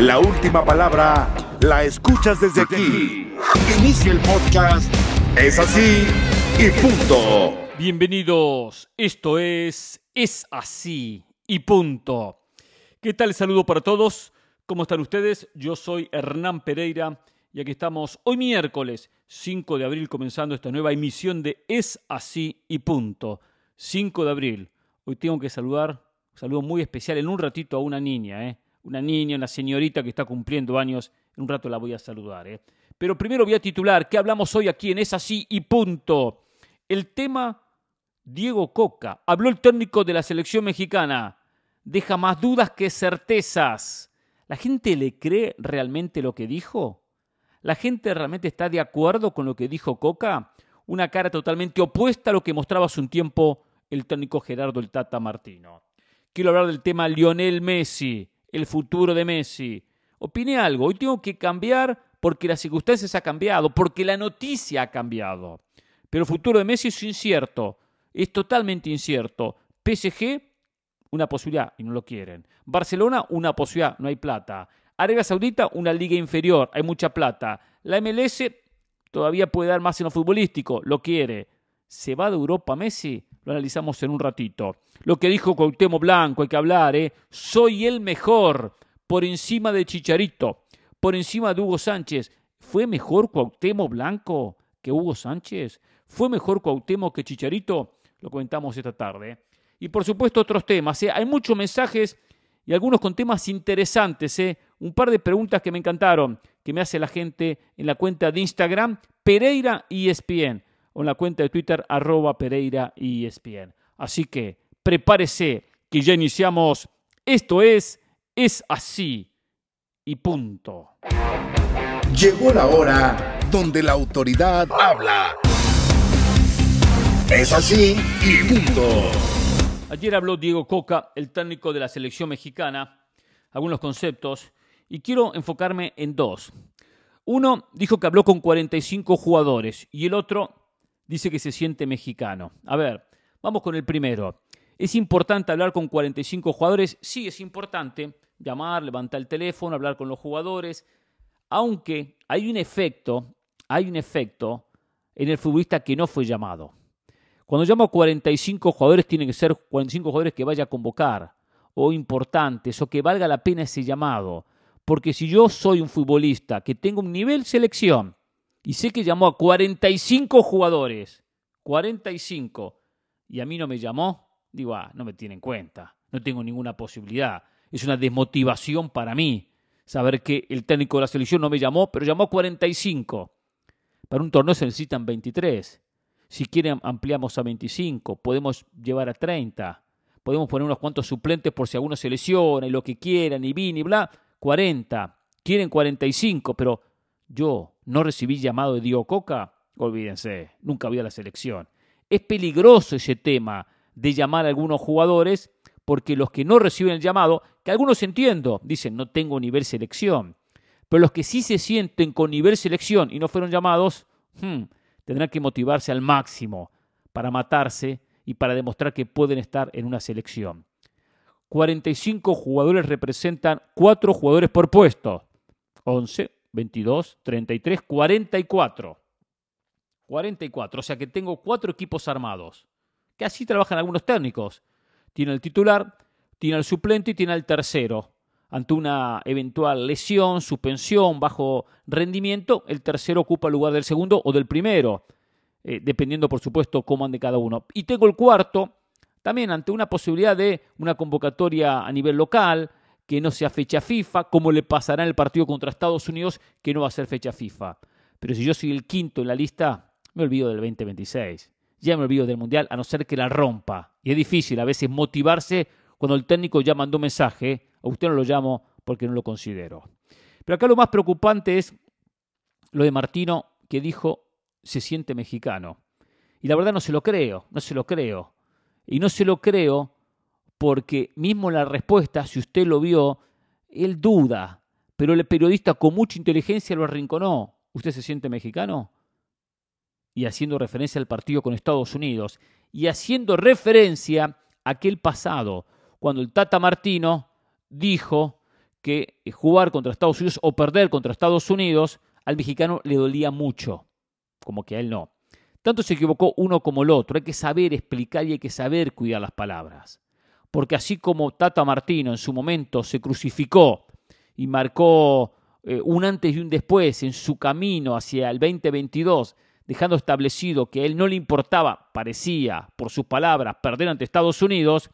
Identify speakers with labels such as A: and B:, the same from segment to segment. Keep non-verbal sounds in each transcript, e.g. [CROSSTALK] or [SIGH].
A: La última palabra la escuchas desde aquí. Inicia el podcast. Es así y punto.
B: Bienvenidos. Esto es Es así y punto. ¿Qué tal? Saludo para todos. ¿Cómo están ustedes? Yo soy Hernán Pereira y aquí estamos hoy miércoles 5 de abril comenzando esta nueva emisión de Es así y punto. 5 de abril. Hoy tengo que saludar, un saludo muy especial en un ratito a una niña, ¿eh? Una niña, una señorita que está cumpliendo años. En un rato la voy a saludar. ¿eh? Pero primero voy a titular, ¿qué hablamos hoy aquí en Es así y punto? El tema Diego Coca. Habló el técnico de la selección mexicana. Deja más dudas que certezas. ¿La gente le cree realmente lo que dijo? ¿La gente realmente está de acuerdo con lo que dijo Coca? Una cara totalmente opuesta a lo que mostraba hace un tiempo el técnico Gerardo el Tata Martino. Quiero hablar del tema Lionel Messi el futuro de Messi. Opine algo, hoy tengo que cambiar porque las circunstancias han cambiado, porque la noticia ha cambiado. Pero el futuro de Messi es incierto, es totalmente incierto. PSG, una posibilidad y no lo quieren. Barcelona, una posibilidad, no hay plata. Arabia Saudita, una liga inferior, hay mucha plata. La MLS todavía puede dar más en lo futbolístico, lo quiere. ¿Se va de Europa Messi? Lo analizamos en un ratito. Lo que dijo Cuauhtémoc Blanco, hay que hablar, ¿eh? Soy el mejor, por encima de Chicharito, por encima de Hugo Sánchez. ¿Fue mejor Cuauhtémoc Blanco que Hugo Sánchez? ¿Fue mejor Cuauhtémoc que Chicharito? Lo comentamos esta tarde. ¿eh? Y por supuesto otros temas. ¿eh? Hay muchos mensajes y algunos con temas interesantes. ¿eh? Un par de preguntas que me encantaron, que me hace la gente en la cuenta de Instagram, Pereira ESPN, o en la cuenta de Twitter, arroba Pereira ESPN. Así que prepárese que ya iniciamos. Esto es, es así y punto.
A: Llegó la hora donde la autoridad habla. Es así y punto.
B: Ayer habló Diego Coca, el técnico de la selección mexicana, algunos conceptos, y quiero enfocarme en dos. Uno dijo que habló con 45 jugadores y el otro dice que se siente mexicano. A ver, vamos con el primero. ¿Es importante hablar con 45 jugadores? Sí, es importante llamar, levantar el teléfono, hablar con los jugadores, aunque hay un efecto, hay un efecto en el futbolista que no fue llamado. Cuando llamo a 45 jugadores, tienen que ser 45 jugadores que vaya a convocar, o importantes, o que valga la pena ese llamado. Porque si yo soy un futbolista que tengo un nivel selección y sé que llamó a 45 jugadores, 45, y a mí no me llamó, digo, ah, no me tiene en cuenta, no tengo ninguna posibilidad. Es una desmotivación para mí saber que el técnico de la selección no me llamó, pero llamó 45. Para un torneo se necesitan 23. Si quieren ampliamos a 25, podemos llevar a 30. Podemos poner unos cuantos suplentes por si alguno se lesiona y lo que quieran y vin y bla. 40. Quieren 45, pero yo no recibí llamado de Dio Coca. Olvídense, nunca vi a la selección. Es peligroso ese tema de llamar a algunos jugadores, porque los que no reciben el llamado, que algunos entiendo, dicen no tengo nivel selección, pero los que sí se sienten con nivel selección y no fueron llamados, hmm, tendrán que motivarse al máximo para matarse y para demostrar que pueden estar en una selección. 45 jugadores representan 4 jugadores por puesto. 11, 22, 33, 44. 44, o sea que tengo 4 equipos armados que así trabajan algunos técnicos. Tiene el titular, tiene el suplente y tiene el tercero. Ante una eventual lesión, suspensión, bajo rendimiento, el tercero ocupa el lugar del segundo o del primero, eh, dependiendo por supuesto cómo ande cada uno. Y tengo el cuarto, también ante una posibilidad de una convocatoria a nivel local, que no sea fecha FIFA, como le pasará en el partido contra Estados Unidos, que no va a ser fecha FIFA. Pero si yo soy el quinto en la lista, me olvido del 2026 ya me olvido del Mundial, a no ser que la rompa. Y es difícil a veces motivarse cuando el técnico ya mandó un mensaje, a usted no lo llamo porque no lo considero. Pero acá lo más preocupante es lo de Martino, que dijo se siente mexicano. Y la verdad no se lo creo, no se lo creo. Y no se lo creo porque mismo la respuesta, si usted lo vio, él duda, pero el periodista con mucha inteligencia lo arrinconó. ¿Usted se siente mexicano? y haciendo referencia al partido con Estados Unidos y haciendo referencia a aquel pasado, cuando el Tata Martino dijo que eh, jugar contra Estados Unidos o perder contra Estados Unidos al mexicano le dolía mucho, como que a él no. Tanto se equivocó uno como el otro. Hay que saber explicar y hay que saber cuidar las palabras. Porque así como Tata Martino en su momento se crucificó y marcó eh, un antes y un después en su camino hacia el 2022, dejando establecido que a él no le importaba, parecía, por sus palabras, perder ante Estados Unidos,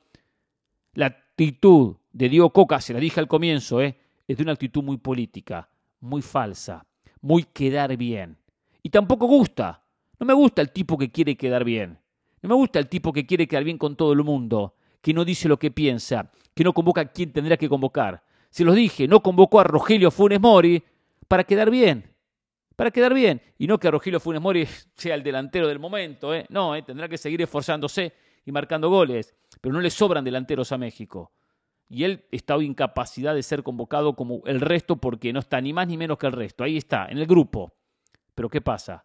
B: la actitud de Diego Coca, se la dije al comienzo, eh, es de una actitud muy política, muy falsa, muy quedar bien. Y tampoco gusta. No me gusta el tipo que quiere quedar bien. No me gusta el tipo que quiere quedar bien con todo el mundo, que no dice lo que piensa, que no convoca a quien tendrá que convocar. Se los dije, no convocó a Rogelio Funes Mori para quedar bien. Para quedar bien. Y no que Rogelio Funes Mori [LAUGHS] sea el delantero del momento. ¿eh? No, ¿eh? tendrá que seguir esforzándose y marcando goles. Pero no le sobran delanteros a México. Y él está en incapacidad de ser convocado como el resto porque no está ni más ni menos que el resto. Ahí está, en el grupo. Pero ¿qué pasa?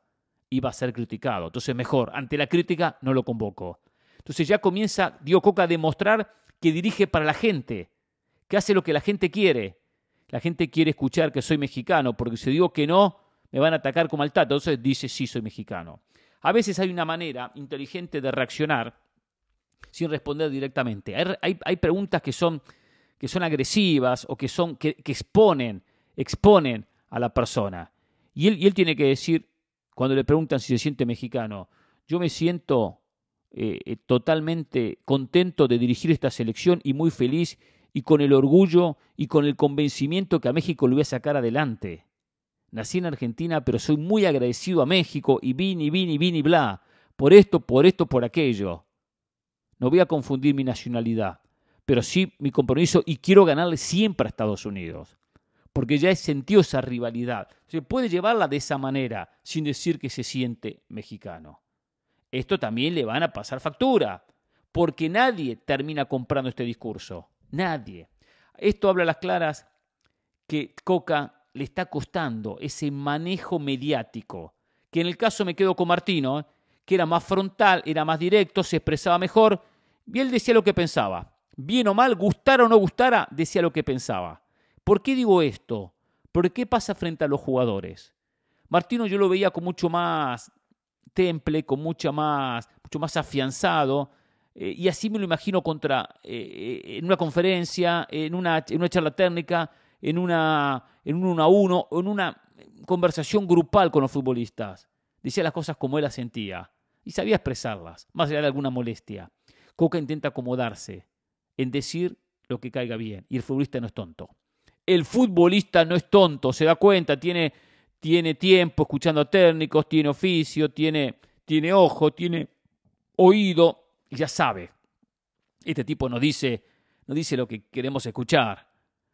B: Iba a ser criticado. Entonces mejor, ante la crítica no lo convoco. Entonces ya comienza Dio Coca a demostrar que dirige para la gente que hace lo que la gente quiere. La gente quiere escuchar que soy mexicano, porque si digo que no, me van a atacar como al tato. Entonces dice sí, soy mexicano. A veces hay una manera inteligente de reaccionar sin responder directamente. Hay, preguntas que son, que son agresivas o que, son, que, exponen, exponen a la persona. Y él, y él, tiene que decir, cuando le preguntan si se siente mexicano, yo me siento eh, eh, totalmente contento de dirigir esta selección y muy feliz y con el orgullo y con el convencimiento que a México lo voy a sacar adelante. Nací en Argentina, pero soy muy agradecido a México y vine y vine y vine y bla. Por esto, por esto, por aquello. No voy a confundir mi nacionalidad, pero sí mi compromiso y quiero ganarle siempre a Estados Unidos. Porque ya he sentido esa rivalidad. Se puede llevarla de esa manera sin decir que se siente mexicano. Esto también le van a pasar factura, porque nadie termina comprando este discurso. Nadie. Esto habla a las claras que Coca le está costando ese manejo mediático, que en el caso me quedo con Martino, ¿eh? que era más frontal, era más directo, se expresaba mejor, y él decía lo que pensaba. Bien o mal, gustara o no gustara, decía lo que pensaba. ¿Por qué digo esto? ¿Por qué pasa frente a los jugadores? Martino yo lo veía con mucho más temple, con mucha más, mucho más afianzado, eh, y así me lo imagino contra, eh, eh, en una conferencia, en una, en una charla técnica, en, una, en un uno a uno, en una conversación grupal con los futbolistas. Decía las cosas como él las sentía y sabía expresarlas, más allá de alguna molestia. Coca intenta acomodarse en decir lo que caiga bien y el futbolista no es tonto. El futbolista no es tonto, se da cuenta, tiene, tiene tiempo escuchando a técnicos, tiene oficio, tiene, tiene ojo, tiene oído, ya sabe. Este tipo no dice, no dice lo que queremos escuchar.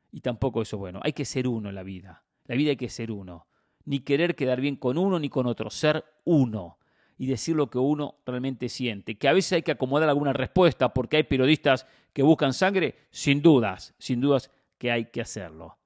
B: Y tampoco eso bueno. Hay que ser uno en la vida. La vida hay que ser uno. Ni querer quedar bien con uno ni con otro. Ser uno. Y decir lo que uno realmente siente. Que a veces hay que acomodar alguna respuesta porque hay periodistas que buscan sangre. Sin dudas, sin dudas que hay que hacerlo.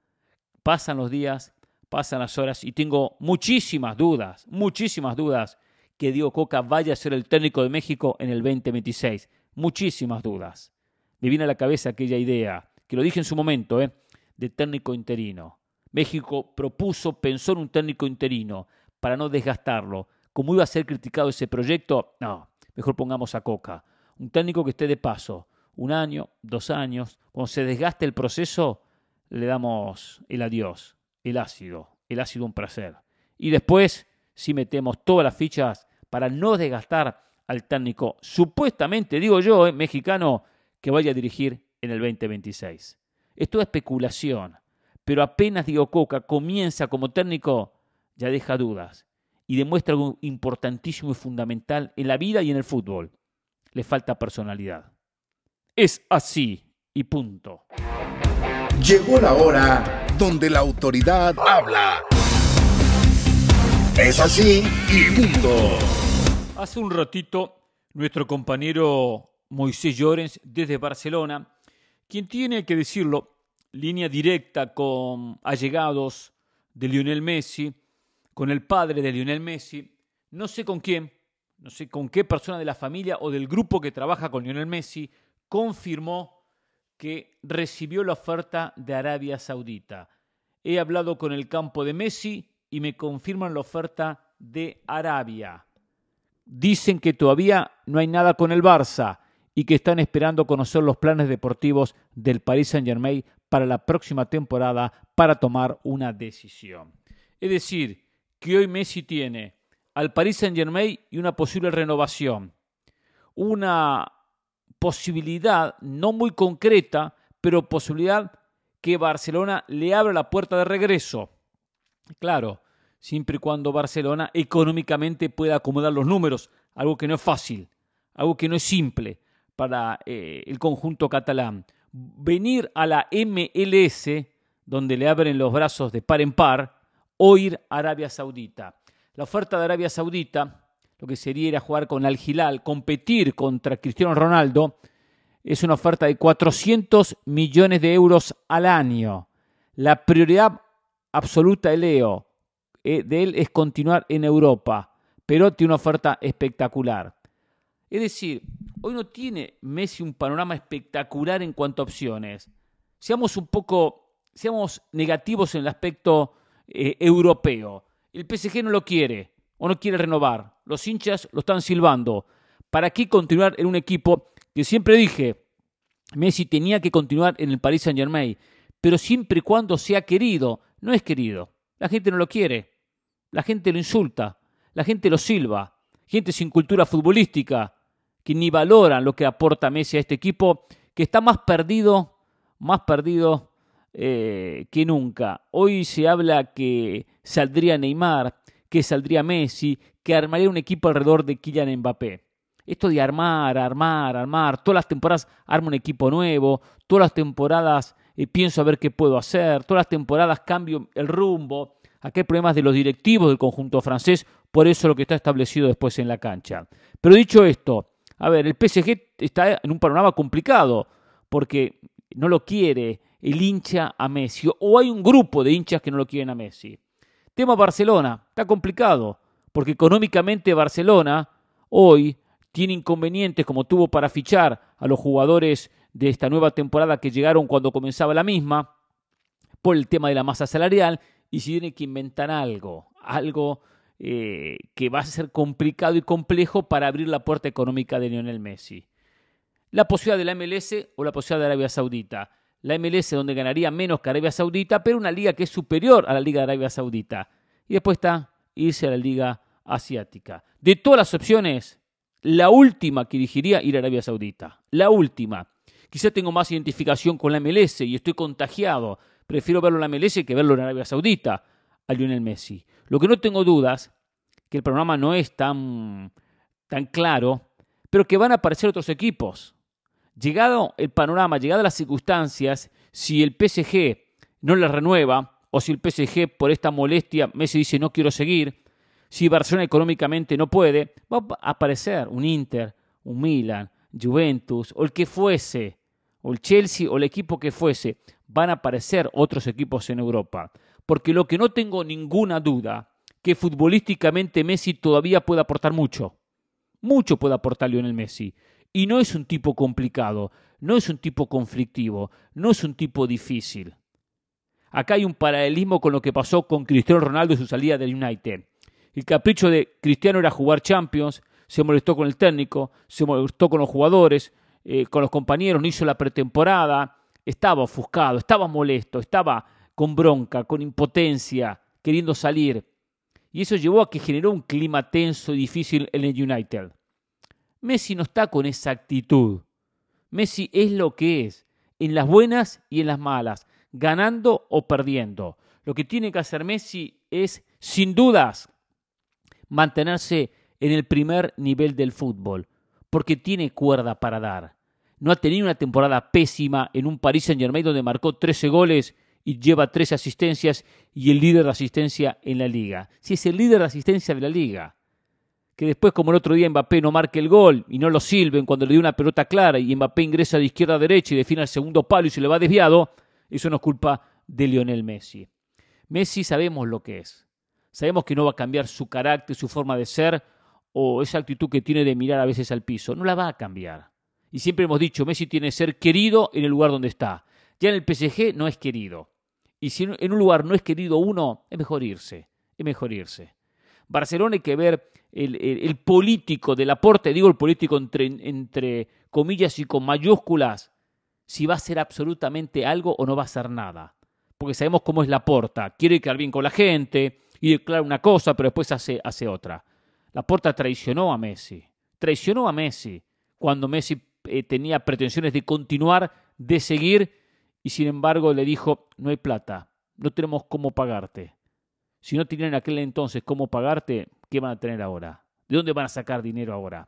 B: Pasan los días, pasan las horas y tengo muchísimas dudas, muchísimas dudas que Diego Coca vaya a ser el técnico de México en el 2026. Muchísimas dudas. Me viene a la cabeza aquella idea, que lo dije en su momento, ¿eh? de técnico interino. México propuso, pensó en un técnico interino para no desgastarlo. ¿Cómo iba a ser criticado ese proyecto? No, mejor pongamos a Coca. Un técnico que esté de paso, un año, dos años. Cuando se desgaste el proceso, le damos el adiós, el ácido, el ácido un placer. Y después, si metemos todas las fichas para no desgastar al técnico, supuestamente, digo yo, eh, mexicano, que vaya a dirigir en el 2026. Es toda especulación, pero apenas Diego Coca comienza como técnico, ya deja dudas y demuestra algo importantísimo y fundamental en la vida y en el fútbol. Le falta personalidad. Es así y punto.
A: Llegó la hora donde la autoridad habla. Es así y punto.
B: Hace un ratito, nuestro compañero Moisés Llorens, desde Barcelona, quien tiene que decirlo, línea directa con allegados de Lionel Messi, con el padre de Lionel Messi, no sé con quién, no sé con qué persona de la familia o del grupo que trabaja con Lionel Messi, confirmó que recibió la oferta de Arabia Saudita. He hablado con el campo de Messi y me confirman la oferta de Arabia. Dicen que todavía no hay nada con el Barça y que están esperando conocer los planes deportivos del Paris Saint-Germain para la próxima temporada para tomar una decisión. Es decir, que hoy Messi tiene al Paris Saint-Germain y una posible renovación. Una posibilidad no muy concreta, pero posibilidad que Barcelona le abra la puerta de regreso. Claro, siempre y cuando Barcelona económicamente pueda acomodar los números, algo que no es fácil, algo que no es simple para eh, el conjunto catalán. Venir a la MLS, donde le abren los brazos de par en par, o ir a Arabia Saudita. La oferta de Arabia Saudita, lo que sería ir a jugar con Al Hilal, competir contra Cristiano Ronaldo, es una oferta de 400 millones de euros al año. La prioridad absoluta de Leo, eh, de él, es continuar en Europa, pero tiene una oferta espectacular. Es decir, hoy no tiene Messi un panorama espectacular en cuanto a opciones. Seamos un poco, seamos negativos en el aspecto eh, europeo. El PSG no lo quiere o no quiere renovar. Los hinchas lo están silbando. ¿Para qué continuar en un equipo que siempre dije, Messi tenía que continuar en el Paris Saint Germain, pero siempre y cuando sea querido, no es querido. La gente no lo quiere, la gente lo insulta, la gente lo silba, gente sin cultura futbolística, que ni valoran lo que aporta Messi a este equipo, que está más perdido, más perdido eh, que nunca. Hoy se habla que saldría Neymar, que saldría Messi, que armaría un equipo alrededor de Kylian Mbappé. Esto de armar, armar, armar, todas las temporadas armo un equipo nuevo, todas las temporadas eh, pienso a ver qué puedo hacer, todas las temporadas cambio el rumbo. Aquí hay problemas de los directivos del conjunto francés, por eso lo que está establecido después en la cancha. Pero dicho esto, a ver, el PSG está en un panorama complicado, porque no lo quiere el hincha a Messi, o hay un grupo de hinchas que no lo quieren a Messi. Tema Barcelona, está complicado, porque económicamente Barcelona hoy tiene inconvenientes como tuvo para fichar a los jugadores de esta nueva temporada que llegaron cuando comenzaba la misma, por el tema de la masa salarial, y si tiene que inventar algo, algo eh, que va a ser complicado y complejo para abrir la puerta económica de Lionel Messi. La posibilidad de la MLS o la posibilidad de Arabia Saudita. La MLS donde ganaría menos que Arabia Saudita, pero una liga que es superior a la Liga de Arabia Saudita. Y después está irse a la Liga Asiática. De todas las opciones, la última que elegiría ir a Arabia Saudita. La última. Quizá tengo más identificación con la MLS y estoy contagiado. Prefiero verlo en la MLS que verlo en Arabia Saudita a Lionel Messi. Lo que no tengo dudas, que el programa no es tan, tan claro, pero que van a aparecer otros equipos. Llegado el panorama, llegadas las circunstancias, si el PSG no le renueva, o si el PSG por esta molestia, Messi dice no quiero seguir, si Barcelona económicamente no puede, va a aparecer un Inter, un Milan, Juventus, o el que fuese, o el Chelsea, o el equipo que fuese, van a aparecer otros equipos en Europa porque lo que no tengo ninguna duda, que futbolísticamente Messi todavía puede aportar mucho. Mucho puede aportar Lionel Messi. Y no es un tipo complicado, no es un tipo conflictivo, no es un tipo difícil. Acá hay un paralelismo con lo que pasó con Cristiano Ronaldo y su salida del United. El capricho de Cristiano era jugar Champions, se molestó con el técnico, se molestó con los jugadores, eh, con los compañeros, no hizo la pretemporada, estaba ofuscado, estaba molesto, estaba con bronca, con impotencia, queriendo salir. Y eso llevó a que generó un clima tenso y difícil en el United. Messi no está con esa actitud. Messi es lo que es, en las buenas y en las malas, ganando o perdiendo. Lo que tiene que hacer Messi es, sin dudas, mantenerse en el primer nivel del fútbol, porque tiene cuerda para dar. No ha tenido una temporada pésima en un Paris Saint-Germain donde marcó 13 goles y lleva tres asistencias y el líder de asistencia en la liga. Si es el líder de asistencia de la liga. Que después, como el otro día, Mbappé no marque el gol y no lo silben cuando le dio una pelota clara y Mbappé ingresa de izquierda a derecha y define el segundo palo y se le va desviado, eso no es culpa de Lionel Messi. Messi sabemos lo que es. Sabemos que no va a cambiar su carácter, su forma de ser o esa actitud que tiene de mirar a veces al piso. No la va a cambiar. Y siempre hemos dicho, Messi tiene que ser querido en el lugar donde está. Ya en el PSG no es querido. Y si en un lugar no es querido uno, es mejor irse. Es mejor irse. Barcelona hay que ver el, político del aporte, digo el político entre, entre comillas y con mayúsculas, si va a hacer absolutamente algo o no va a hacer nada. Porque sabemos cómo es la porta. Quiere quedar bien con la gente y declara una cosa, pero después hace, hace otra. La porta traicionó a Messi. Traicionó a Messi cuando Messi eh, tenía pretensiones de continuar, de seguir, y sin embargo le dijo, no hay plata, no tenemos cómo pagarte. Si no tenían en aquel entonces cómo pagarte, ¿qué van a tener ahora? ¿De dónde van a sacar dinero ahora?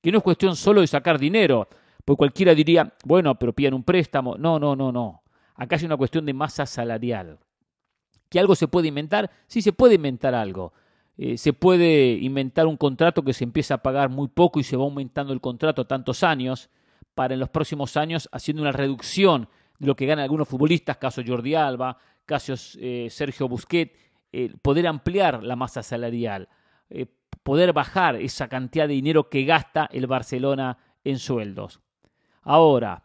B: Que no es cuestión solo de sacar dinero, pues cualquiera diría, bueno, pero pidan un préstamo. No, no, no, no. Acá es una cuestión de masa salarial. ¿Que algo se puede inventar? Sí, se puede inventar algo. Eh, se puede inventar un contrato que se empieza a pagar muy poco y se va aumentando el contrato tantos años, para en los próximos años haciendo una reducción de lo que ganan algunos futbolistas, caso Jordi Alba, caso eh, Sergio Busquets, eh, poder ampliar la masa salarial, eh, poder bajar esa cantidad de dinero que gasta el Barcelona en sueldos. Ahora,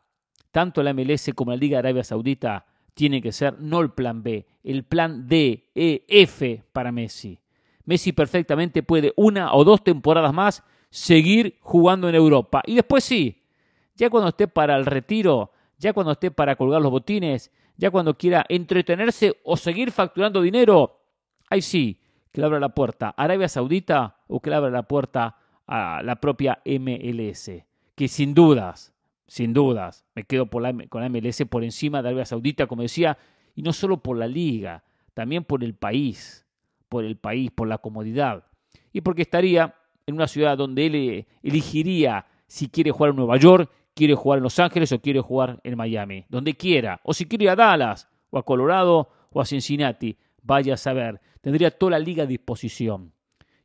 B: tanto la MLS como la Liga de Arabia Saudita tiene que ser no el plan B, el plan D, E, F para Messi. Messi perfectamente puede una o dos temporadas más seguir jugando en Europa. Y después sí, ya cuando esté para el retiro, ya cuando esté para colgar los botines, ya cuando quiera entretenerse o seguir facturando dinero, ahí sí, que le abra la puerta a Arabia Saudita o que le abra la puerta a la propia MLS, que sin dudas, sin dudas, me quedo con la MLS por encima de Arabia Saudita, como decía, y no solo por la liga, también por el país, por el país, por la comodidad, y porque estaría en una ciudad donde él eh, elegiría si quiere jugar en Nueva York, quiere jugar en Los Ángeles o quiere jugar en Miami, donde quiera, o si quiere ir a Dallas, o a Colorado, o a Cincinnati, vaya a saber tendría toda la liga a disposición.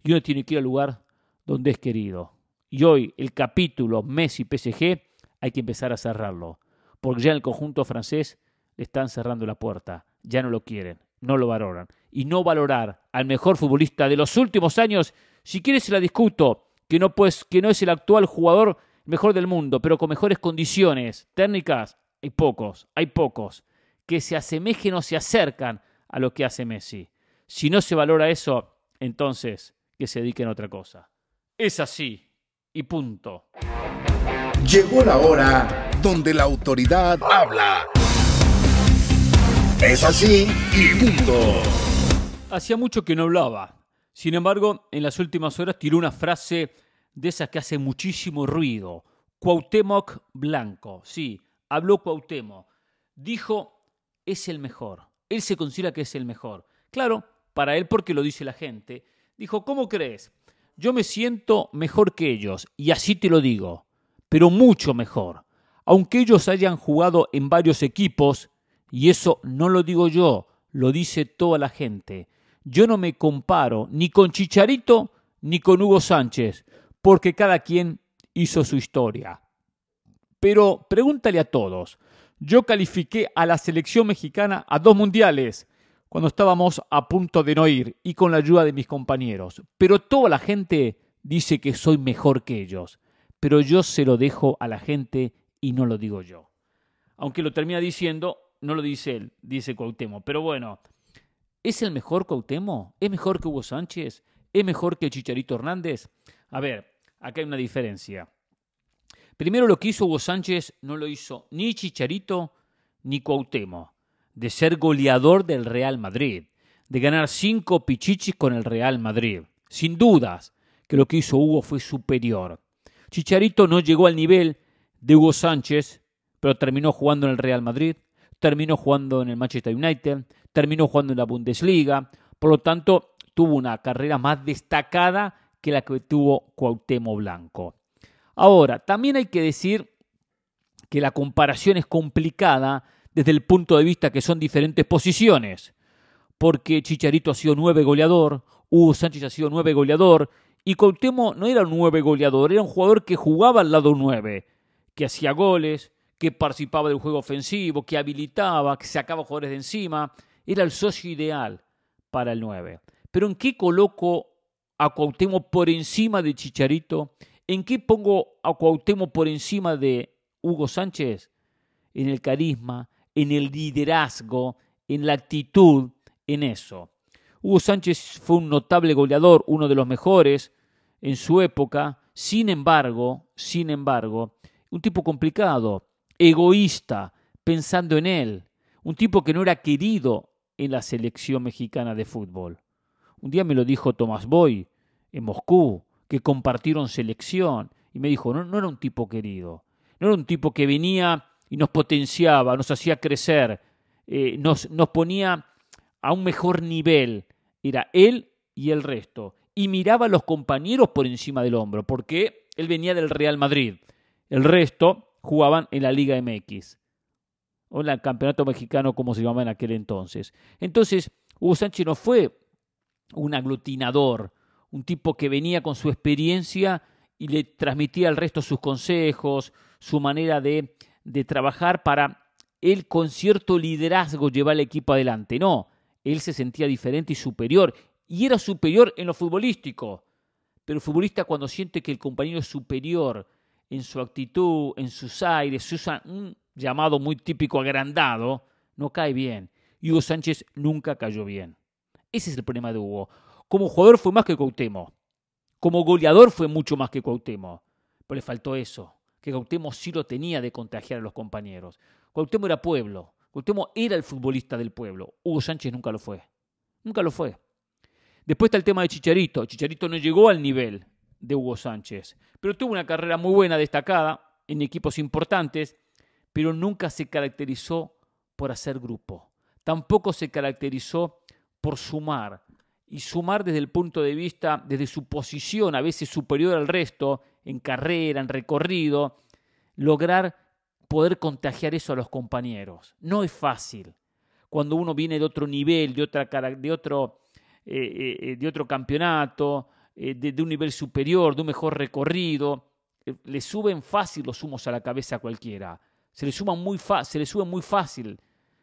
B: Y uno tiene que ir al lugar donde es querido. Y hoy el capítulo Messi-PSG hay que empezar a cerrarlo, porque ya en el conjunto francés le están cerrando la puerta, ya no lo quieren, no lo valoran. Y no valorar al mejor futbolista de los últimos años, si quieres se la discuto, que no, pues, que no es el actual jugador mejor del mundo, pero con mejores condiciones técnicas, hay pocos, hay pocos, que se asemejen o se acercan a lo que hace Messi. Si no se valora eso, entonces que se dediquen a otra cosa. Es así y punto.
A: Llegó la hora donde la autoridad habla. Es así y punto.
B: Hacía mucho que no hablaba. Sin embargo, en las últimas horas tiró una frase de esas que hace muchísimo ruido. Cuauhtémoc Blanco. Sí, habló Cuauhtémoc. Dijo, es el mejor. Él se considera que es el mejor. Claro, para él porque lo dice la gente, dijo, ¿cómo crees? Yo me siento mejor que ellos, y así te lo digo, pero mucho mejor. Aunque ellos hayan jugado en varios equipos, y eso no lo digo yo, lo dice toda la gente, yo no me comparo ni con Chicharito ni con Hugo Sánchez, porque cada quien hizo su historia. Pero pregúntale a todos, yo califiqué a la selección mexicana a dos mundiales, cuando estábamos a punto de no ir y con la ayuda de mis compañeros. Pero toda la gente dice que soy mejor que ellos. Pero yo se lo dejo a la gente y no lo digo yo. Aunque lo termina diciendo, no lo dice él, dice Cuauhtémoc. Pero bueno, ¿es el mejor Cuauhtémoc? ¿Es mejor que Hugo Sánchez? ¿Es mejor que Chicharito Hernández? A ver, acá hay una diferencia. Primero lo que hizo Hugo Sánchez no lo hizo ni Chicharito ni Cuauhtémoc de ser goleador del Real Madrid, de ganar cinco pichichis con el Real Madrid. Sin dudas que lo que hizo Hugo fue superior. Chicharito no llegó al nivel de Hugo Sánchez, pero terminó jugando en el Real Madrid, terminó jugando en el Manchester United, terminó jugando en la Bundesliga, por lo tanto tuvo una carrera más destacada que la que tuvo Cuauhtémoc Blanco. Ahora, también hay que decir que la comparación es complicada desde el punto de vista que son diferentes posiciones, porque Chicharito ha sido nueve goleador, Hugo Sánchez ha sido nueve goleador, y Cuauhtémoc no era un nueve goleador, era un jugador que jugaba al lado nueve, que hacía goles, que participaba del juego ofensivo, que habilitaba, que sacaba jugadores de encima, era el socio ideal para el nueve. Pero ¿en qué coloco a Cuauhtémoc por encima de Chicharito? ¿En qué pongo a Cuauhtémoc por encima de Hugo Sánchez? En el carisma, en el liderazgo, en la actitud, en eso. Hugo Sánchez fue un notable goleador, uno de los mejores en su época, sin embargo, sin embargo, un tipo complicado, egoísta, pensando en él, un tipo que no era querido en la selección mexicana de fútbol. Un día me lo dijo Tomás Boy en Moscú, que compartieron selección, y me dijo, no, no era un tipo querido, no era un tipo que venía y nos potenciaba, nos hacía crecer, eh, nos, nos ponía a un mejor nivel. Era él y el resto. Y miraba a los compañeros por encima del hombro, porque él venía del Real Madrid. El resto jugaban en la Liga MX, o en el Campeonato Mexicano, como se llamaba en aquel entonces. Entonces, Hugo Sánchez no fue un aglutinador, un tipo que venía con su experiencia y le transmitía al resto sus consejos, su manera de, de trabajar para él con cierto liderazgo llevar al equipo adelante. No, él se sentía diferente y superior, y era superior en lo futbolístico. Pero el futbolista cuando siente que el compañero es superior en su actitud, en sus aires, usa un llamado muy típico agrandado, no cae bien. Y Hugo Sánchez nunca cayó bien. Ese es el problema de Hugo. Como jugador fue más que Cuauhtémoc. Como goleador fue mucho más que Cuauhtémoc. Pero le faltó eso, que Cuauhtémoc sí lo tenía de contagiar a los compañeros. Cuauhtémoc era pueblo. Cuauhtémoc era el futbolista del pueblo. Hugo Sánchez nunca lo fue. Nunca lo fue. Después está el tema de Chicharito. Chicharito no llegó al nivel de Hugo Sánchez, pero tuvo una carrera muy buena, destacada, en equipos importantes, pero nunca se caracterizó por hacer grupo. Tampoco se caracterizó por sumar. Y sumar desde el punto de vista, desde su posición a veces superior al resto, en carrera, en recorrido, lograr poder contagiar eso a los compañeros. No es fácil. Cuando uno viene de otro nivel, de, otra, de, otro, eh, eh, eh, de otro campeonato, de, un nivel superior, de un mejor recorrido, le suben fácil los humos a la cabeza a cualquiera. Se le, suma muy se le sube muy fácil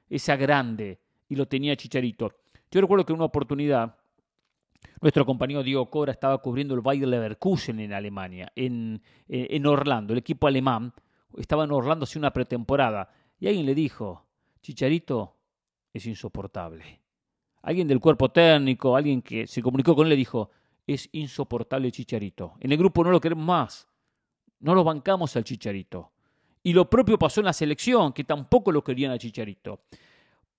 B: esa grande, y lo tenía Chicharito. Yo recuerdo que en una oportunidad, nuestro compañero Diego Cora estaba cubriendo el Bayer Leverkusen en Alemania, en, en Orlando, el equipo alemán, estaba en Orlando hace una pretemporada, y alguien le dijo, Chicharito es insoportable. Alguien del cuerpo técnico, alguien que se comunicó con él le dijo, es insoportable Chicharito. En el grupo no lo queremos más. No lo bancamos al Chicharito. Y lo propio pasó en la selección, que tampoco lo querían al Chicharito.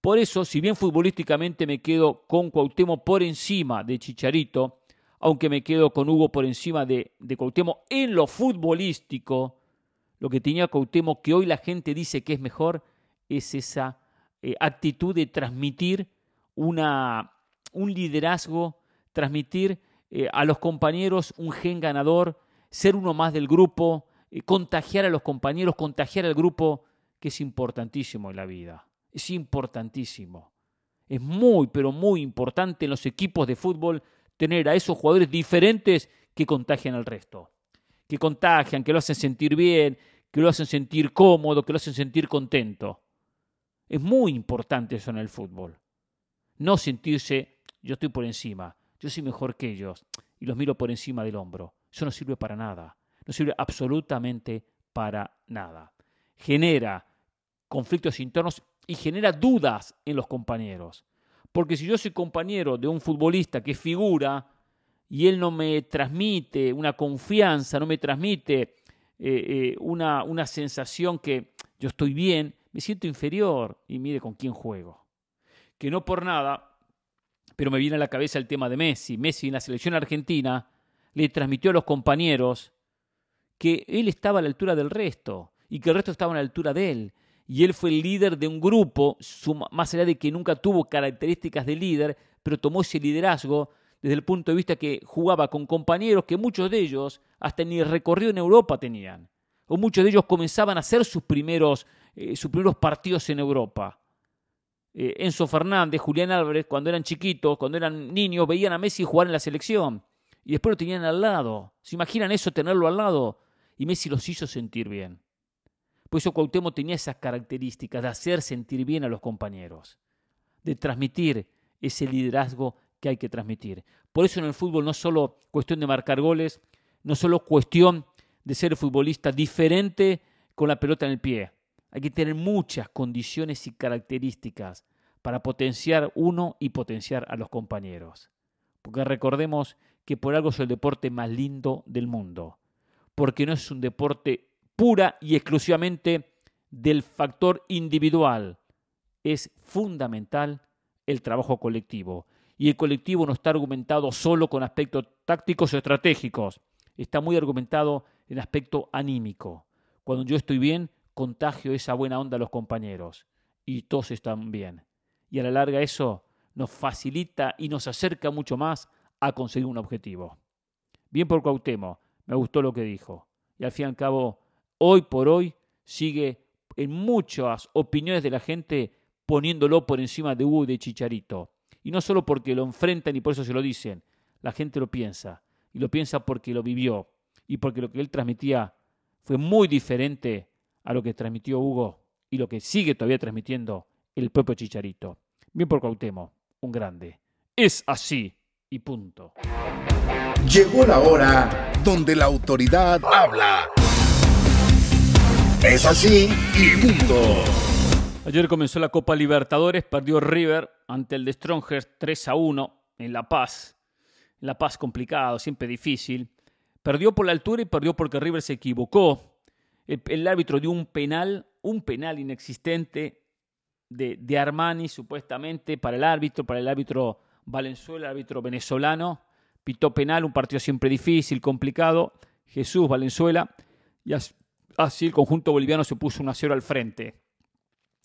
B: Por eso, si bien futbolísticamente me quedo con Cuauhtémoc por encima de Chicharito, aunque me quedo con Hugo por encima de, de en lo futbolístico, lo que tenía Cuauhtémoc, que hoy la gente dice que es mejor, es esa eh, actitud de transmitir un liderazgo, transmitir eh, a los compañeros un gen ganador, ser uno más del grupo, eh, contagiar a los compañeros, contagiar al grupo, que es importantísimo en la vida. Es importantísimo. Es muy, pero muy importante en los equipos de fútbol tener a esos jugadores diferentes que contagian al resto que contagian, que lo hacen sentir bien, que lo hacen sentir cómodo, que lo hacen sentir contento. Es muy importante eso en el fútbol. No sentirse, yo estoy por encima, yo soy mejor que ellos y los miro por encima del hombro. Eso no sirve para nada. No sirve absolutamente para nada. Genera conflictos internos y genera dudas en los compañeros. Porque si yo soy compañero de un futbolista que figura, y él no me transmite una confianza, no me transmite eh, eh, una, una sensación que yo estoy bien, me siento inferior y mire con quién juego. Que no por nada, pero me viene a la cabeza el tema de Messi. Messi en la selección argentina le transmitió a los compañeros que él estaba a la altura del resto y que el resto estaba a la altura de él. Y él fue el líder de un grupo, más allá de que nunca tuvo características de líder, pero tomó ese liderazgo desde el punto de vista que jugaba con compañeros que muchos de ellos hasta ni recorrido en Europa tenían, o muchos de ellos comenzaban a hacer sus primeros, eh, sus primeros partidos en Europa. Eh, Enzo Fernández, Julián Álvarez, cuando eran chiquitos, cuando eran niños, veían a Messi jugar en la selección y después lo tenían al lado. ¿Se imaginan eso, tenerlo al lado? Y Messi los hizo sentir bien. Por eso Cuauhtémoc tenía esas características de hacer sentir bien a los compañeros, de transmitir ese liderazgo que hay que transmitir. Por eso en el fútbol no es solo cuestión de marcar goles, no es solo cuestión de ser futbolista diferente con la pelota en el pie. Hay que tener muchas condiciones y características para potenciar uno y potenciar a los compañeros. Porque recordemos que por algo es el deporte más lindo del mundo. Porque no es un deporte pura y exclusivamente del factor individual. Es fundamental el trabajo colectivo. Y el colectivo no está argumentado solo con aspectos tácticos o estratégicos, está muy argumentado en aspecto anímico. Cuando yo estoy bien, contagio esa buena onda a los compañeros y todos están bien. Y a la larga eso nos facilita y nos acerca mucho más a conseguir un objetivo. Bien por Cuauhtémoc, me gustó lo que dijo. Y al fin y al cabo, hoy por hoy sigue en muchas opiniones de la gente poniéndolo por encima de Hugo y de Chicharito. Y no solo porque lo enfrentan y por eso se lo dicen, la gente lo piensa. Y lo piensa porque lo vivió y porque lo que él transmitía fue muy diferente a lo que transmitió Hugo y lo que sigue todavía transmitiendo el propio Chicharito. Bien por Cuauhtémoc, un grande. Es así y punto.
A: Llegó la hora donde la autoridad habla. Es así y punto.
B: Ayer comenzó la Copa Libertadores, perdió River ante el de Strongers 3 a 1 en La Paz. La Paz complicado, siempre difícil. Perdió por la altura y perdió porque River se equivocó. El, árbitro dio un penal, un penal inexistente de, Armani supuestamente para el árbitro, para el árbitro Valenzuela, el árbitro venezolano. Pitó penal, un partido siempre difícil, complicado. Jesús Valenzuela. Y así el conjunto boliviano se puso 1 a 0 al frente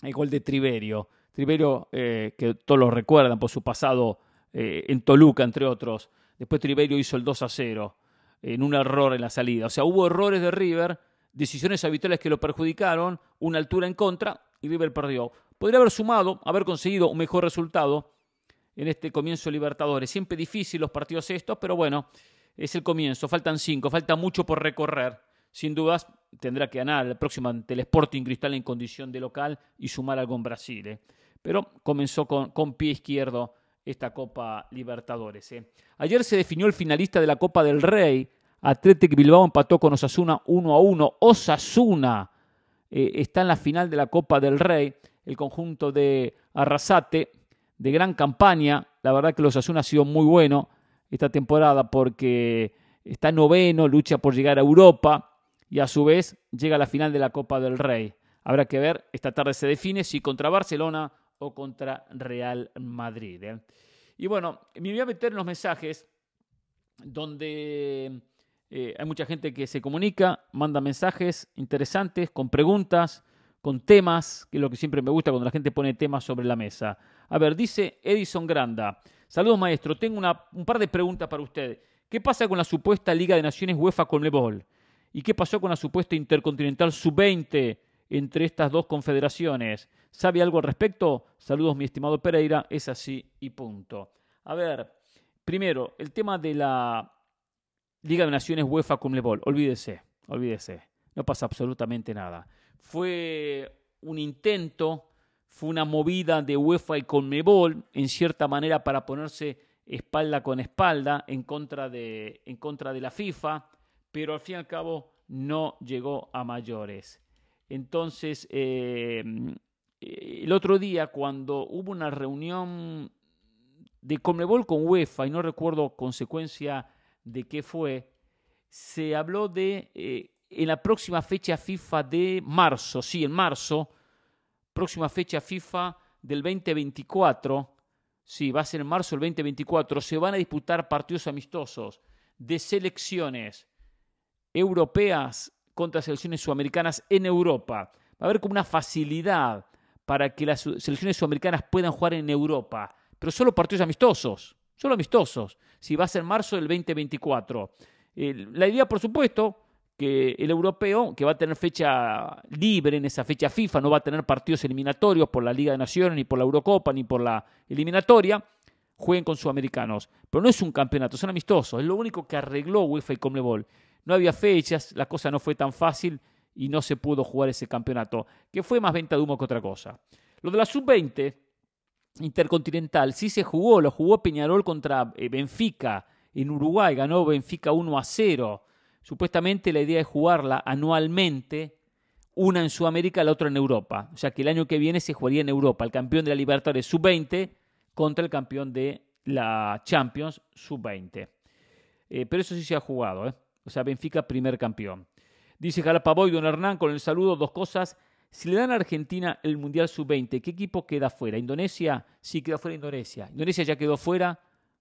B: el gol de Triverio. Triverio, eh, que todos lo recuerdan por su pasado eh, en Toluca, entre otros. Después Triverio hizo el 2 a 0 en un error en la salida. O sea, hubo errores de River, decisiones habituales que lo perjudicaron, una altura en contra y River perdió. Podría haber sumado, haber conseguido un mejor resultado en este comienzo Libertadores. Siempre difícil los partidos estos, pero bueno, es el comienzo. Faltan cinco, falta mucho por recorrer sin dudas tendrá que ganar el próximo ante el Sporting Cristal en condición de local y sumar algo en Brasil. ¿eh? Pero comenzó con, con, pie izquierdo esta Copa Libertadores. ¿eh? Ayer se definió el finalista de la Copa del Rey. Athletic Bilbao empató con Osasuna 1 a 1. Osasuna eh, está en la final de la Copa del Rey. El conjunto de Arrasate, de gran campaña. La verdad que el Osasuna ha sido muy bueno esta temporada porque está noveno, lucha por llegar a Europa y a su vez llega a la final de la Copa del Rey. Habrá que ver, esta tarde se define si contra Barcelona o contra Real Madrid. ¿eh? Y bueno, me voy a meter en los mensajes donde eh, hay mucha gente que se comunica, manda mensajes interesantes, con preguntas, con temas, que es lo que siempre me gusta cuando la gente pone temas sobre la mesa. A ver, dice Edison Granda. Saludos maestro, tengo un par de preguntas para usted. ¿Qué pasa con la supuesta Liga de Naciones UEFA con Lebol? ¿Y qué pasó con la supuesta Intercontinental Sub-20 entre estas dos confederaciones? ¿Sabe algo al respecto? Saludos, mi estimado Pereira. Es así y punto. A ver, primero, el tema de la Liga de Naciones UEFA Conmebol. Olvídese, olvídese. No pasa absolutamente nada. Fue un intento, fue una movida de UEFA y Conmebol, en cierta manera, para ponerse espalda con espalda en contra de, en contra de la FIFA pero al fin y al cabo no llegó a mayores. Entonces, eh, el otro día cuando hubo una reunión de Conmebol con UEFA, y no recuerdo consecuencia de qué fue, se habló de eh, en la próxima fecha FIFA de marzo, sí, en marzo, próxima fecha FIFA del 2024, sí, va a ser en marzo del 2024, se van a disputar partidos amistosos de selecciones europeas contra selecciones sudamericanas en Europa. Va a haber como una facilidad para que las selecciones sudamericanas puedan jugar en Europa, pero solo partidos amistosos, solo amistosos, si va a ser marzo del 2024. la idea, por supuesto, que el europeo, que va a tener fecha libre en esa fecha FIFA, no va a tener partidos eliminatorios por la Liga de Naciones, ni por la Eurocopa, ni por la eliminatoria, jueguen con sudamericanos. Pero no es un campeonato, son amistosos. Es lo único que arregló UEFA y Conmebol no había fechas, la cosa no fue tan fácil y no se pudo jugar ese campeonato, que fue más venta de humo que otra cosa. Lo de la sub-20 intercontinental sí se jugó, lo jugó Peñarol contra eh, Benfica en Uruguay, ganó Benfica 1 a 0. Supuestamente la idea es jugarla anualmente, una en Sudamérica, la otra en Europa. O sea que el año que viene se jugaría en Europa el campeón de la Libertadores sub-20 contra el campeón de la Champions sub-20. Eh, pero eso sí se ha jugado, ¿eh? O sea, Benfica primer campeón. Dice Jalapaboy, don Hernán, con el saludo, dos cosas. Si le dan a Argentina el Mundial Sub-20, ¿qué equipo queda fuera? ¿Indonesia? Sí, queda fuera Indonesia. Indonesia ya quedó fuera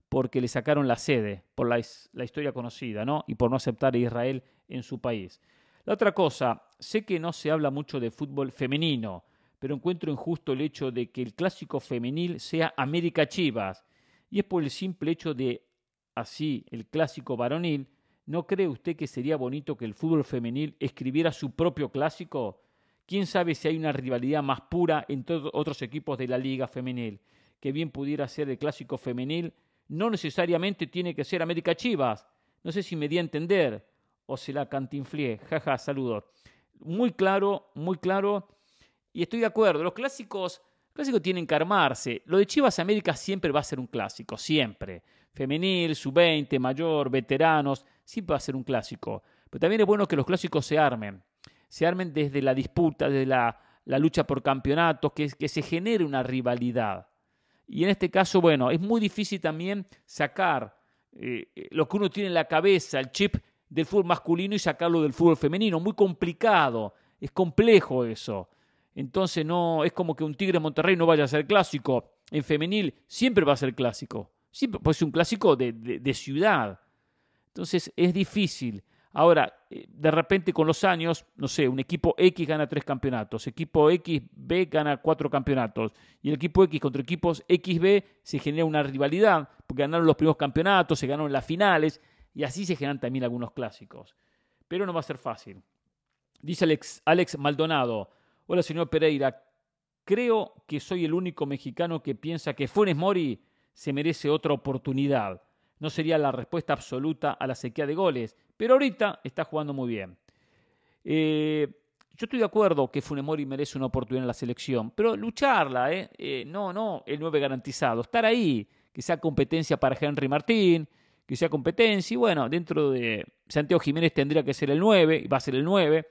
B: porque le sacaron la sede, por la, la historia conocida, ¿no? Y por no aceptar a Israel en su país. La otra cosa, sé que no se habla mucho de fútbol femenino, pero encuentro injusto el hecho de que el clásico femenil sea América Chivas. Y es por el simple hecho de, así, el clásico varonil, ¿no cree usted que sería bonito que el fútbol femenil escribiera su propio clásico? ¿Quién sabe si hay una rivalidad más pura entre otros equipos de la liga femenil? Que bien pudiera ser el clásico femenil, no necesariamente tiene que ser América Chivas. No sé si me di a entender o se la cantinflié. Jaja, saludos. Muy claro, muy claro. Y estoy de acuerdo. Los clásicos, clásicos tienen que armarse. Lo de Chivas América siempre va a ser un clásico, siempre. Femenil, sub-20, mayor, veteranos, siempre va a ser un clásico. Pero también es bueno que los clásicos se armen se armen desde la disputa, desde la, lucha por campeonatos, que, que se genere una rivalidad. Y en este caso, bueno, es muy difícil también sacar eh, lo que uno tiene en la cabeza, el chip del fútbol masculino y sacarlo del fútbol femenino. Muy complicado, es complejo eso. Entonces no es como que un Tigre Monterrey no vaya a ser clásico. En femenil siempre va a ser clásico. Siempre puede ser un clásico de ciudad. Entonces es difícil. Ahora, eh, de repente con los años, no sé, un equipo X gana tres campeonatos, equipo XB gana cuatro campeonatos, y el equipo X contra equipos XB se genera una rivalidad, porque ganaron los primeros campeonatos, se ganaron las finales, y así se generan también algunos clásicos. Pero no va a ser fácil. Dice Alex, Alex Maldonado, hola señor Pereira, creo que soy el único mexicano que piensa que Funes Mori se merece otra oportunidad. No sería la respuesta absoluta a la sequía de goles, pero ahorita está jugando muy bien. Eh, yo estoy de acuerdo que Funemori merece una oportunidad en la selección, pero lucharla, ¿eh? ¿eh? no, no, el 9 garantizado, estar ahí, que sea competencia para Henry Martín, que sea competencia, y bueno, dentro de Santiago Jiménez tendría que ser el 9, y va a ser el 9,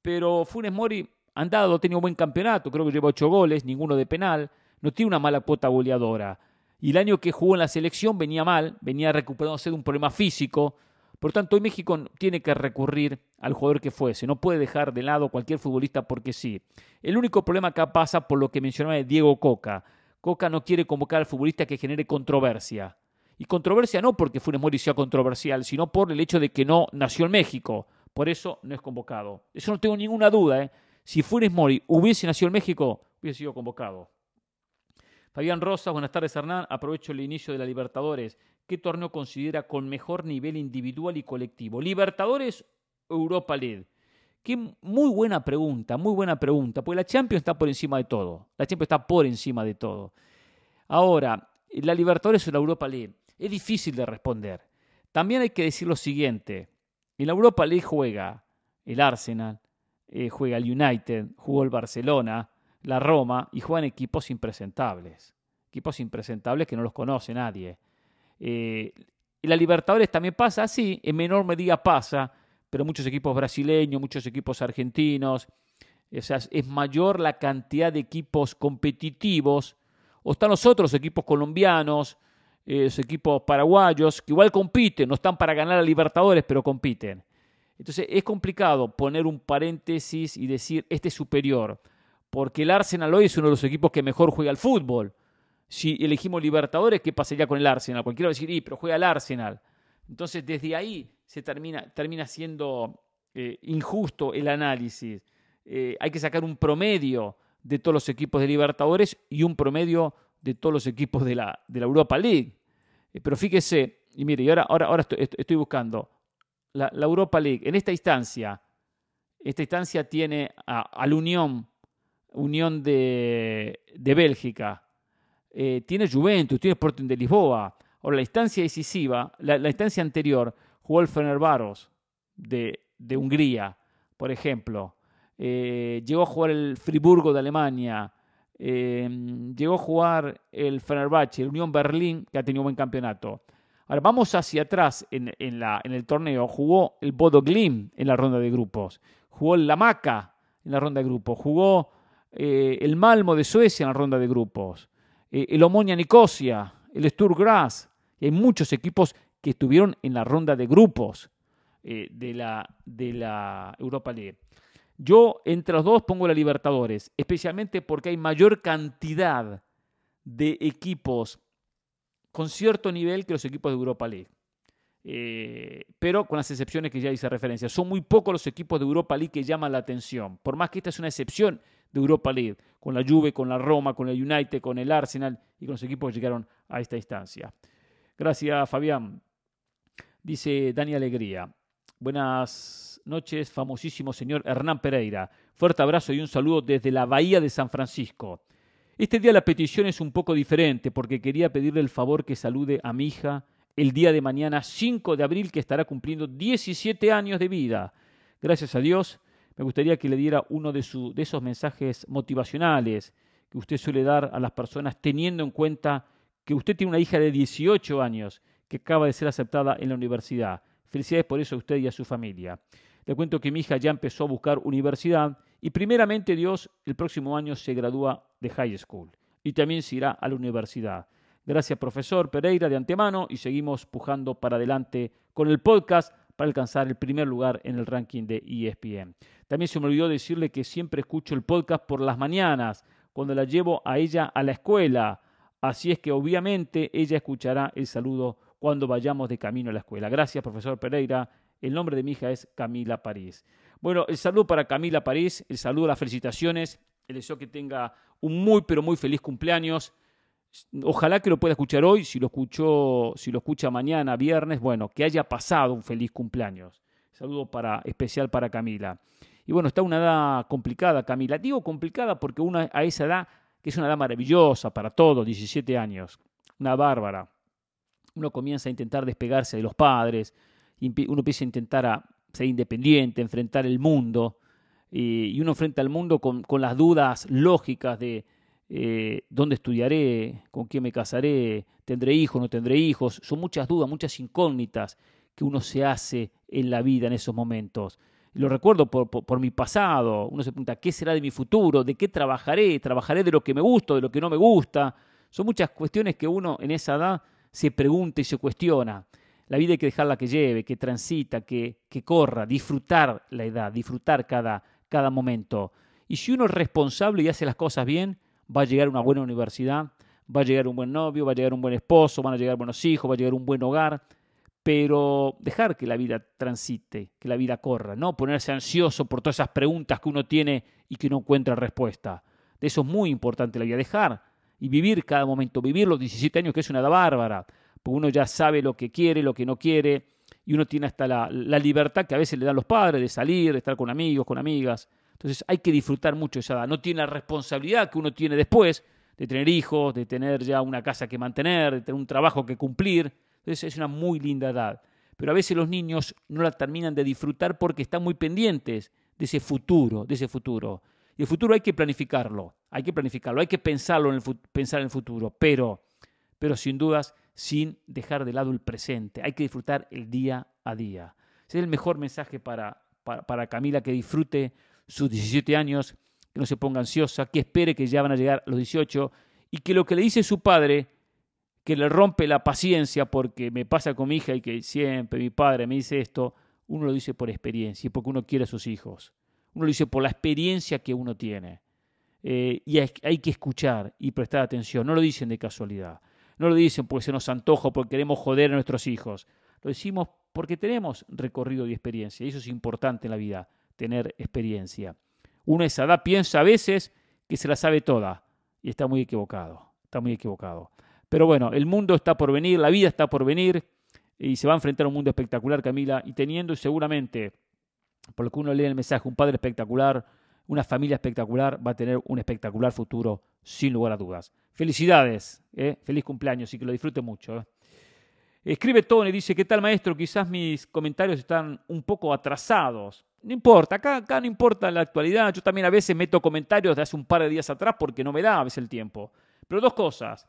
B: pero Funes Mori ha andado, ha tenido buen campeonato, creo que lleva 8 goles, ninguno de penal, no tiene una mala cuota goleadora. Y el año que jugó en la selección venía mal, venía recuperándose de un problema físico, por tanto, hoy México tiene que recurrir al jugador que fuese, no puede dejar de lado cualquier futbolista porque sí. El único problema acá pasa por lo que mencionaba Diego Coca. Coca no quiere convocar al futbolista que genere controversia. Y controversia no porque Funes Mori sea controversial, sino por el hecho de que no nació en México. Por eso no es convocado. Eso no tengo ninguna duda. ¿eh? Si Funes Mori hubiese nacido en México, hubiese sido convocado. Fabián Rosas, buenas tardes Hernán. Aprovecho el inicio de la Libertadores. ¿Qué torneo considera con mejor nivel individual y colectivo? ¿Libertadores o Europa League? Qué muy buena pregunta, muy buena pregunta, porque la Champions está por encima de todo. La Champions está por encima de todo. Ahora, la Libertadores o la Europa League, es difícil de responder. También hay que decir lo siguiente, en la Europa League juega el Arsenal, eh, juega el United, jugó el Barcelona, la Roma y juegan equipos impresentables. Equipos impresentables que no los conoce nadie. Eh, la Libertadores también pasa, sí, en menor medida pasa, pero muchos equipos brasileños, muchos equipos argentinos, o sea, es mayor la cantidad de equipos competitivos, o están los otros equipos colombianos, eh, los equipos paraguayos, que igual compiten, no están para ganar a Libertadores, pero compiten. Entonces es complicado poner un paréntesis y decir este es superior, porque el Arsenal hoy es uno de los equipos que mejor juega al fútbol si elegimos Libertadores, ¿qué pasaría con el Arsenal? Cualquiera va a decir, pero juega el Arsenal. Entonces, desde ahí se termina, termina siendo eh, injusto el análisis. Eh, hay que sacar un promedio de todos los equipos de Libertadores y un promedio de todos los equipos de la, de la Europa League. Eh, pero fíjese, y mire, y ahora, ahora, ahora estoy, buscando la, Europa League. En esta instancia, esta instancia tiene a, la Unión, Unión de, de Bélgica, eh, tiene Juventus, tiene Sporting de Lisboa. Ahora, la instancia decisiva, la, instancia anterior, jugó el Fenerbahce de, de Hungría, por ejemplo. Eh, llegó a jugar el Friburgo de Alemania. Eh, llegó a jugar el Fenerbahce, el Unión Berlín, que ha tenido un buen campeonato. Ahora, vamos hacia atrás en, en, la, en el torneo. Jugó el Bodo Glim en la ronda de grupos. Jugó el La Maca, en la ronda de grupos. Jugó eh, el Malmo de Suecia en la ronda de grupos. Eh, el Omonia Nicosia, el Sturm Graz. Y hay muchos equipos que estuvieron en la ronda de grupos eh, de, la, de la Europa League. Yo entre los dos pongo la Libertadores, especialmente porque hay mayor cantidad de equipos con cierto nivel que los equipos de Europa League. Pero con las excepciones que ya hice referencia. Son muy pocos los equipos de Europa League que llaman la atención, por más que esta es una excepción de Europa League, con la Juve, con la Roma, con el United, con el Arsenal y con los equipos que llegaron a esta instancia. Gracias, Fabián. Dice Dani Alegría. Buenas noches, famosísimo señor Hernán Pereira. Fuerte abrazo y un saludo desde la Bahía de San Francisco. Este día la petición es un poco diferente porque quería pedirle el favor que salude a mi hija el día de mañana 5 de abril que estará cumpliendo 17 años de vida. Gracias a Dios, me gustaría que le diera uno de, de esos mensajes motivacionales que usted suele dar a las personas teniendo en cuenta que usted tiene una hija de 18 años que acaba de ser aceptada en la universidad. Felicidades por eso a usted y a su familia. Le cuento que mi hija ya empezó a buscar universidad y primeramente Dios el próximo año se gradúa de high school y también se irá a la universidad. Gracias, profesor Pereira, de antemano, y seguimos pujando para adelante con el podcast para alcanzar el primer lugar en el ranking de ESPN. También se me olvidó decirle que siempre escucho el podcast por las mañanas, cuando la llevo a ella a la escuela. Así es que obviamente ella escuchará el saludo cuando vayamos de camino a la escuela. Gracias, profesor Pereira. El nombre de mi hija es Camila París. Bueno, el saludo para Camila París, el saludo, las felicitaciones, el deseo que tenga un muy, pero muy feliz cumpleaños. Ojalá que lo pueda escuchar hoy, si lo escuchó, si lo escucha mañana, viernes, bueno, que haya pasado un feliz cumpleaños. Saludo para, especial para Camila. Y bueno, está una edad complicada, Camila. Digo complicada porque una a esa edad, que es una edad maravillosa para todos, 17 años, una bárbara. Uno comienza a intentar despegarse de los padres, uno empieza a intentar ser independiente, enfrentar el mundo, y uno enfrenta el mundo con las dudas lógicas de, eh, dónde estudiaré, con quién me casaré, tendré hijos, no tendré hijos. Son muchas dudas, muchas incógnitas que uno se hace en la vida en esos momentos. Lo recuerdo por, mi pasado. Uno se pregunta, ¿qué será de mi futuro? ¿De qué trabajaré? ¿Trabajaré de lo que me gusta, de lo que no me gusta? Son muchas cuestiones que uno en esa edad se pregunta y se cuestiona. La vida hay que dejarla que lleve, que transita, que, que corra, disfrutar la edad, disfrutar cada, cada momento. Y si uno es responsable y hace las cosas bien, va a llegar una buena universidad, va a llegar un buen novio, va a llegar un buen esposo, van a llegar buenos hijos, va a llegar un buen hogar, pero dejar que la vida transite, que la vida corra, no ponerse ansioso por todas esas preguntas que uno tiene y que no encuentra respuesta. De eso es muy importante la vida, dejar y vivir cada momento, vivir los 17 años que es una edad bárbara, porque uno ya sabe lo que quiere, lo que no quiere, y uno tiene hasta la, la libertad que a veces le dan los padres de salir, de estar con amigos, con amigas. Entonces hay que disfrutar mucho esa edad. No tiene la responsabilidad que uno tiene después de tener hijos, de tener ya una casa que mantener, de tener un trabajo que cumplir. Entonces es una muy linda edad. Pero a veces los niños no la terminan de disfrutar porque están muy pendientes de ese futuro, de ese futuro. Y el futuro hay que planificarlo, hay que planificarlo, hay que pensarlo en el, pensar en el futuro, pero, pero sin dudas sin dejar de lado el presente. Hay que disfrutar el día a día. Ese es el mejor mensaje para, para, para Camila, que disfrute sus 17 años, que no se ponga ansiosa, que espere que ya van a llegar los 18 y que lo que le dice su padre, que le rompe la paciencia porque me pasa con mi hija y que siempre mi padre me dice esto, uno lo dice por experiencia y porque uno quiere a sus hijos. Uno lo dice por la experiencia que uno tiene. Eh, y hay, que escuchar y prestar atención. No lo dicen de casualidad. No lo dicen porque se nos antoja, porque queremos joder a nuestros hijos. Lo decimos porque tenemos recorrido y experiencia. Y eso es importante en la vida tener experiencia. Uno esa edad piensa a veces que se la sabe toda y está muy equivocado, está muy equivocado. Pero bueno, el mundo está por venir, la vida está por venir y se va a enfrentar a un mundo espectacular, Camila, y teniendo seguramente, por lo que uno lee el mensaje, un padre espectacular, una familia espectacular, va a tener un espectacular futuro, sin lugar a dudas. Felicidades, ¿eh? feliz cumpleaños y que lo disfrute mucho. ¿eh? Escribe Tony, dice, ¿qué tal maestro? Quizás mis comentarios están un poco atrasados. No importa, acá, acá no importa la actualidad. Yo también a veces meto comentarios de hace un par de días atrás porque no me da a veces el tiempo. Pero dos cosas.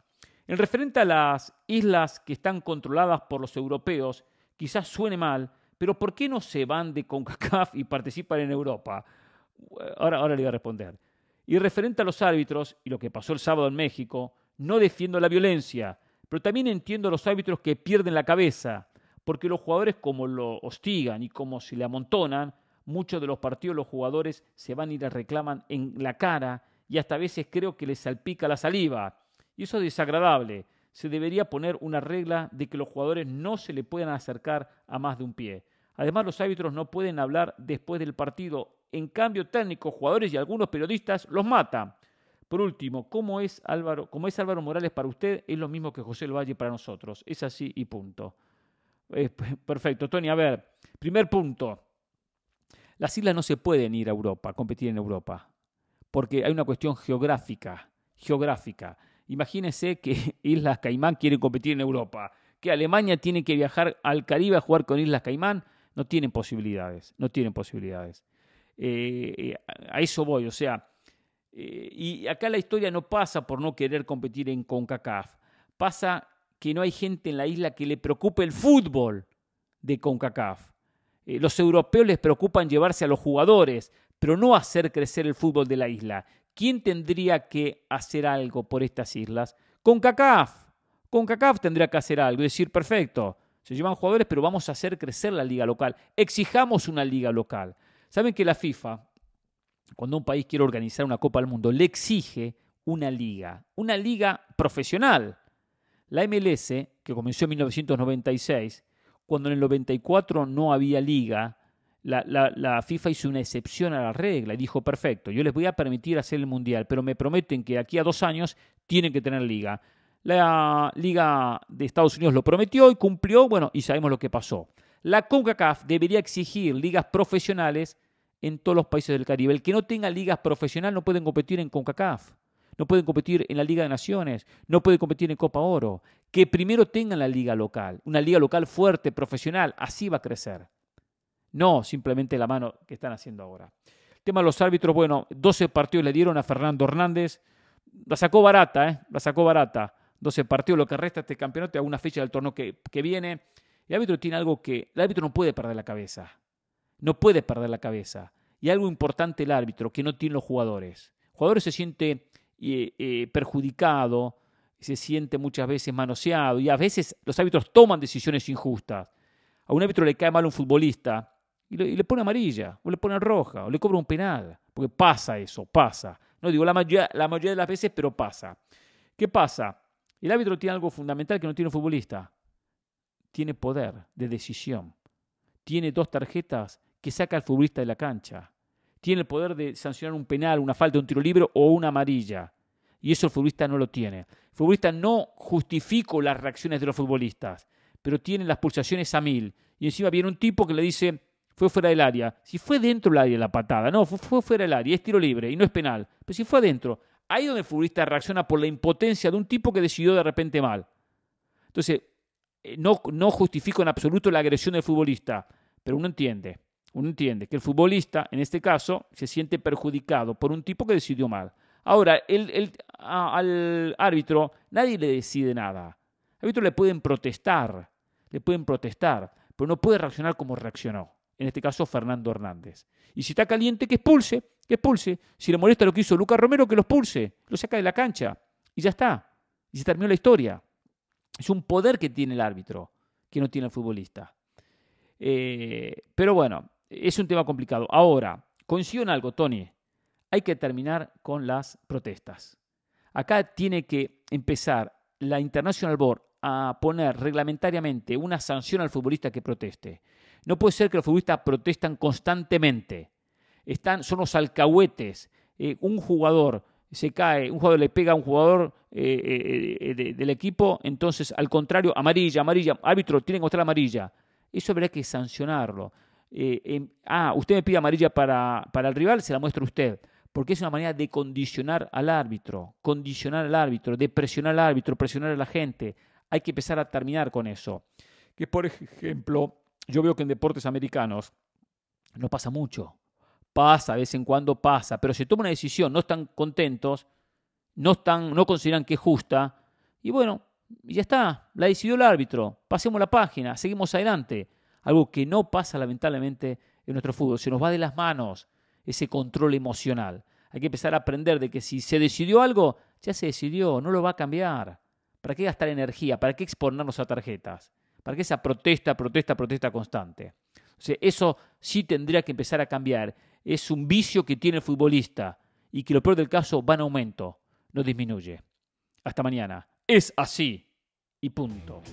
B: En referente a las islas que están controladas por los europeos, quizás suene mal, pero ¿por qué no se van de CONCACAF y participan en Europa? Ahora, ahora le voy a responder. Y referente a los árbitros y lo que pasó el sábado en México, no defiendo la violencia, pero también entiendo a los árbitros que pierden la cabeza, porque los jugadores como lo hostigan y como se le amontonan, muchos de los partidos los jugadores se van y les reclaman en la cara y hasta a veces creo que les salpica la saliva. Y eso es desagradable. Se debería poner una regla de que los jugadores no se le puedan acercar a más de un pie. Además, los árbitros no pueden hablar después del partido. En cambio, técnicos, jugadores y algunos periodistas los matan. Por último, ¿cómo es Álvaro, cómo es Álvaro Morales para usted? Es lo mismo que José Valle para nosotros. Es así y punto. [LAUGHS] perfecto. Tony, a ver, primer punto. Las islas no se pueden ir a Europa, a competir en Europa, porque hay una cuestión geográfica. Geográfica. Imagínense que [LAUGHS] Islas Caimán quieren competir en Europa, que Alemania tiene que viajar al Caribe a jugar con Islas Caimán. No tienen posibilidades, no tienen posibilidades. Eh, eh, a eso voy, o sea, eh, y acá la historia no pasa por no querer competir en CONCACAF, pasa que no hay gente en la isla que le preocupe el fútbol de CONCACAF. Eh, los europeos les preocupan llevarse a los jugadores, pero no hacer crecer el fútbol de la isla. ¿Quién tendría que hacer algo por estas islas? CONCACAF. CONCACAF tendría que hacer algo y decir, perfecto, se llevan jugadores, pero vamos a hacer crecer la liga local. Exijamos una liga local. Saben que la FIFA, cuando un país quiere organizar una Copa del Mundo, le exige una liga, una liga profesional. La MLS, que comenzó en 1996, cuando en el 94 no había liga, la, FIFA hizo una excepción a la regla y dijo, perfecto, yo les voy a permitir hacer el Mundial, pero me prometen que aquí a dos años tienen que tener liga. La Liga de Estados Unidos lo prometió y cumplió, bueno, y sabemos lo que pasó. La CONCACAF debería exigir ligas profesionales en todos los países del Caribe. El que no tenga ligas profesionales no pueden competir en CONCACAF, no pueden competir en la Liga de Naciones, no pueden competir en Copa Oro. Que primero tengan la liga local, una liga local fuerte, profesional, así va a crecer. No simplemente la mano que están haciendo ahora. El tema de los árbitros, bueno, 12 partidos le dieron a Fernando Hernández. La sacó barata, ¿eh? La sacó barata. 12 partidos, lo que resta este campeonato, alguna fecha del torneo que, que viene. El árbitro tiene algo que. El árbitro no puede perder la cabeza no puede perder la cabeza. Y algo importante el árbitro, que no tiene los jugadores. El jugador se siente eh, eh, perjudicado, se siente muchas veces manoseado y a veces los árbitros toman decisiones injustas. A un árbitro le cae mal un futbolista y le, pone amarilla, o le pone roja, o le cobra un penal, porque pasa eso, pasa. No digo la mayoría, la mayoría de las veces, pero pasa. ¿Qué pasa? El árbitro tiene algo fundamental que no tiene un futbolista. Tiene poder de decisión. Tiene dos tarjetas que saca al futbolista de la cancha. Tiene el poder de sancionar un penal, una falta, un tiro libre o una amarilla. Y eso el futbolista no lo tiene. El futbolista no justifica las reacciones de los futbolistas, pero tiene las pulsaciones a mil. Y encima viene un tipo que le dice, fue fuera del área. Si fue dentro del área la patada, no, fue, fuera del área, es tiro libre y no es penal. Pero si fue adentro, ahí donde el futbolista reacciona por la impotencia de un tipo que decidió de repente mal. Entonces, eh, no, no justifico en absoluto la agresión del futbolista, pero uno entiende uno entiende que el futbolista, en este caso, se siente perjudicado por un tipo que decidió mal. Ahora, el, al árbitro nadie le decide nada. Al árbitro le pueden protestar, le pueden protestar, pero no puede reaccionar como reaccionó. En este caso, Fernando Hernández. Y si está caliente, que expulse, que expulse. Si le molesta lo que hizo Lucas Romero, que lo expulse, lo saca de la cancha. Y ya está. Y se terminó la historia. Es un poder que tiene el árbitro, que no tiene el futbolista. Eh, pero bueno, es un tema complicado. Ahora, coincido en algo, Tony. Hay que terminar con las protestas. Acá tiene que empezar la International Board a poner reglamentariamente una sanción al futbolista que proteste. No puede ser que los futbolistas protestan constantemente. Están, son los alcahuetes. Eh, un jugador se cae, un jugador le pega a un jugador eh, eh, del equipo, entonces al contrario, amarilla, amarilla, árbitro, tiene que mostrar amarilla. Eso habría que sancionarlo. Em, ah, usted me pide amarilla para, para el rival, se la muestra usted. Porque es una manera de condicionar al árbitro, condicionar al árbitro, de presionar al árbitro, presionar a la gente. Hay que empezar a terminar con eso. Que por ejemplo, yo veo que en deportes americanos no pasa mucho. Pasa, de vez en cuando pasa, pero se toma una decisión, no están contentos, no, están, no consideran que es justa, y bueno, ya está, la decidió el árbitro, pasemos la página, seguimos adelante algo que no pasa lamentablemente en nuestro fútbol, se nos va de las manos. Ese control emocional. Hay que empezar a aprender de que si se decidió algo, ya se decidió, no lo va a cambiar. ¿Para qué gastar energía? ¿Para qué exponernos a tarjetas? ¿Para qué esa protesta, protesta, protesta constante? Eso sí tendría que empezar a cambiar. Es un vicio que tiene el futbolista y que lo peor del caso va en aumento, no disminuye. Hasta mañana. Es así y punto.